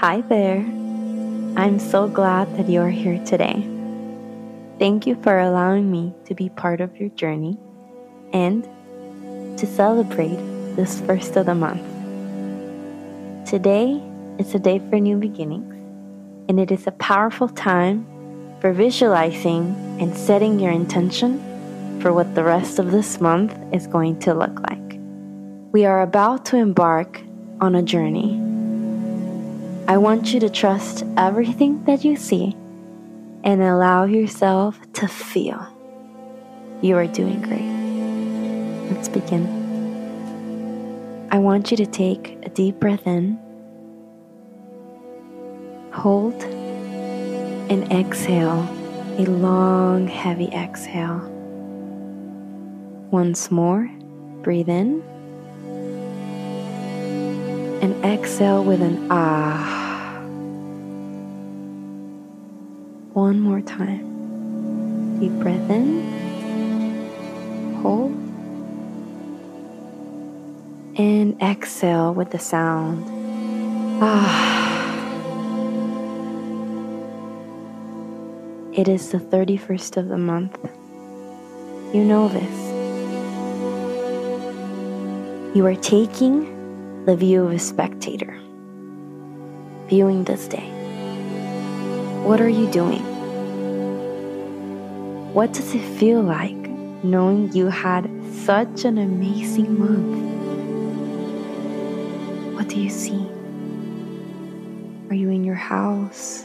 Hi there. I'm so glad that you're here today. Thank you for allowing me to be part of your journey and to celebrate this first of the month. Today is a day for new beginnings, and it is a powerful time for visualizing and setting your intention for what the rest of this month is going to look like. We are about to embark on a journey. I want you to trust everything that you see and allow yourself to feel. You are doing great. Let's begin. I want you to take a deep breath in, hold, and exhale a long, heavy exhale. Once more, breathe in and exhale with an ah. One more time. Deep breath in, hold, and exhale with the sound. Ah. It is the 31st of the month. You know this. You are taking the view of a spectator, viewing this day. What are you doing? What does it feel like knowing you had such an amazing month? What do you see? Are you in your house?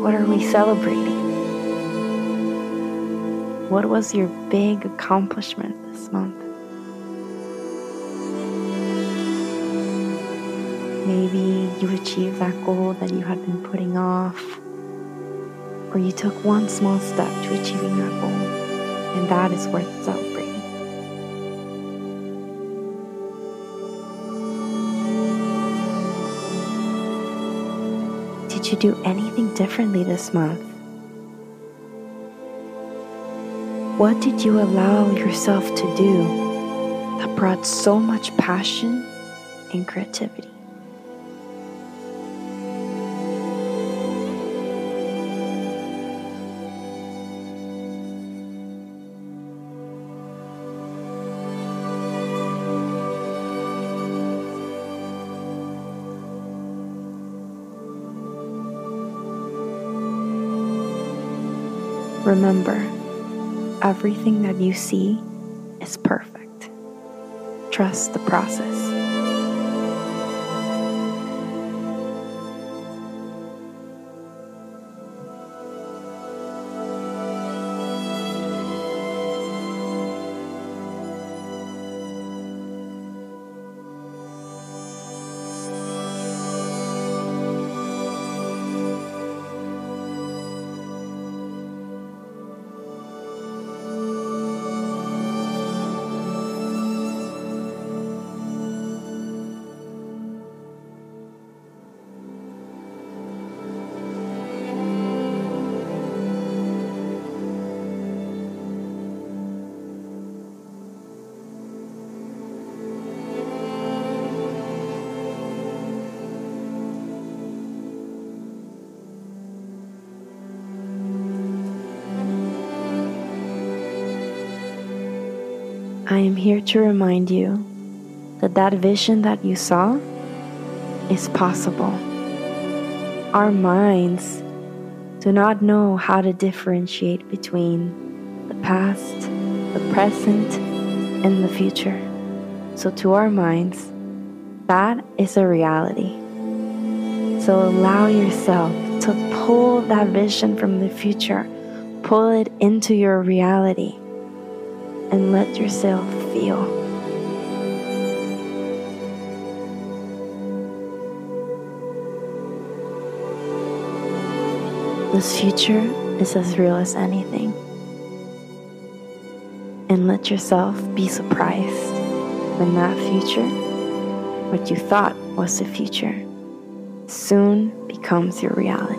What are we celebrating? What was your big accomplishment this month? Maybe you achieved that goal that you had been putting off, or you took one small step to achieving your goal, and that is worth celebrating. Did you do anything differently this month? What did you allow yourself to do that brought so much passion and creativity? Remember, everything that you see is perfect. Trust the process. I am here to remind you that that vision that you saw is possible. Our minds do not know how to differentiate between the past, the present, and the future. So, to our minds, that is a reality. So, allow yourself to pull that vision from the future, pull it into your reality and let yourself feel. This future is as real as anything. And let yourself be surprised when that future, what you thought was the future, soon becomes your reality.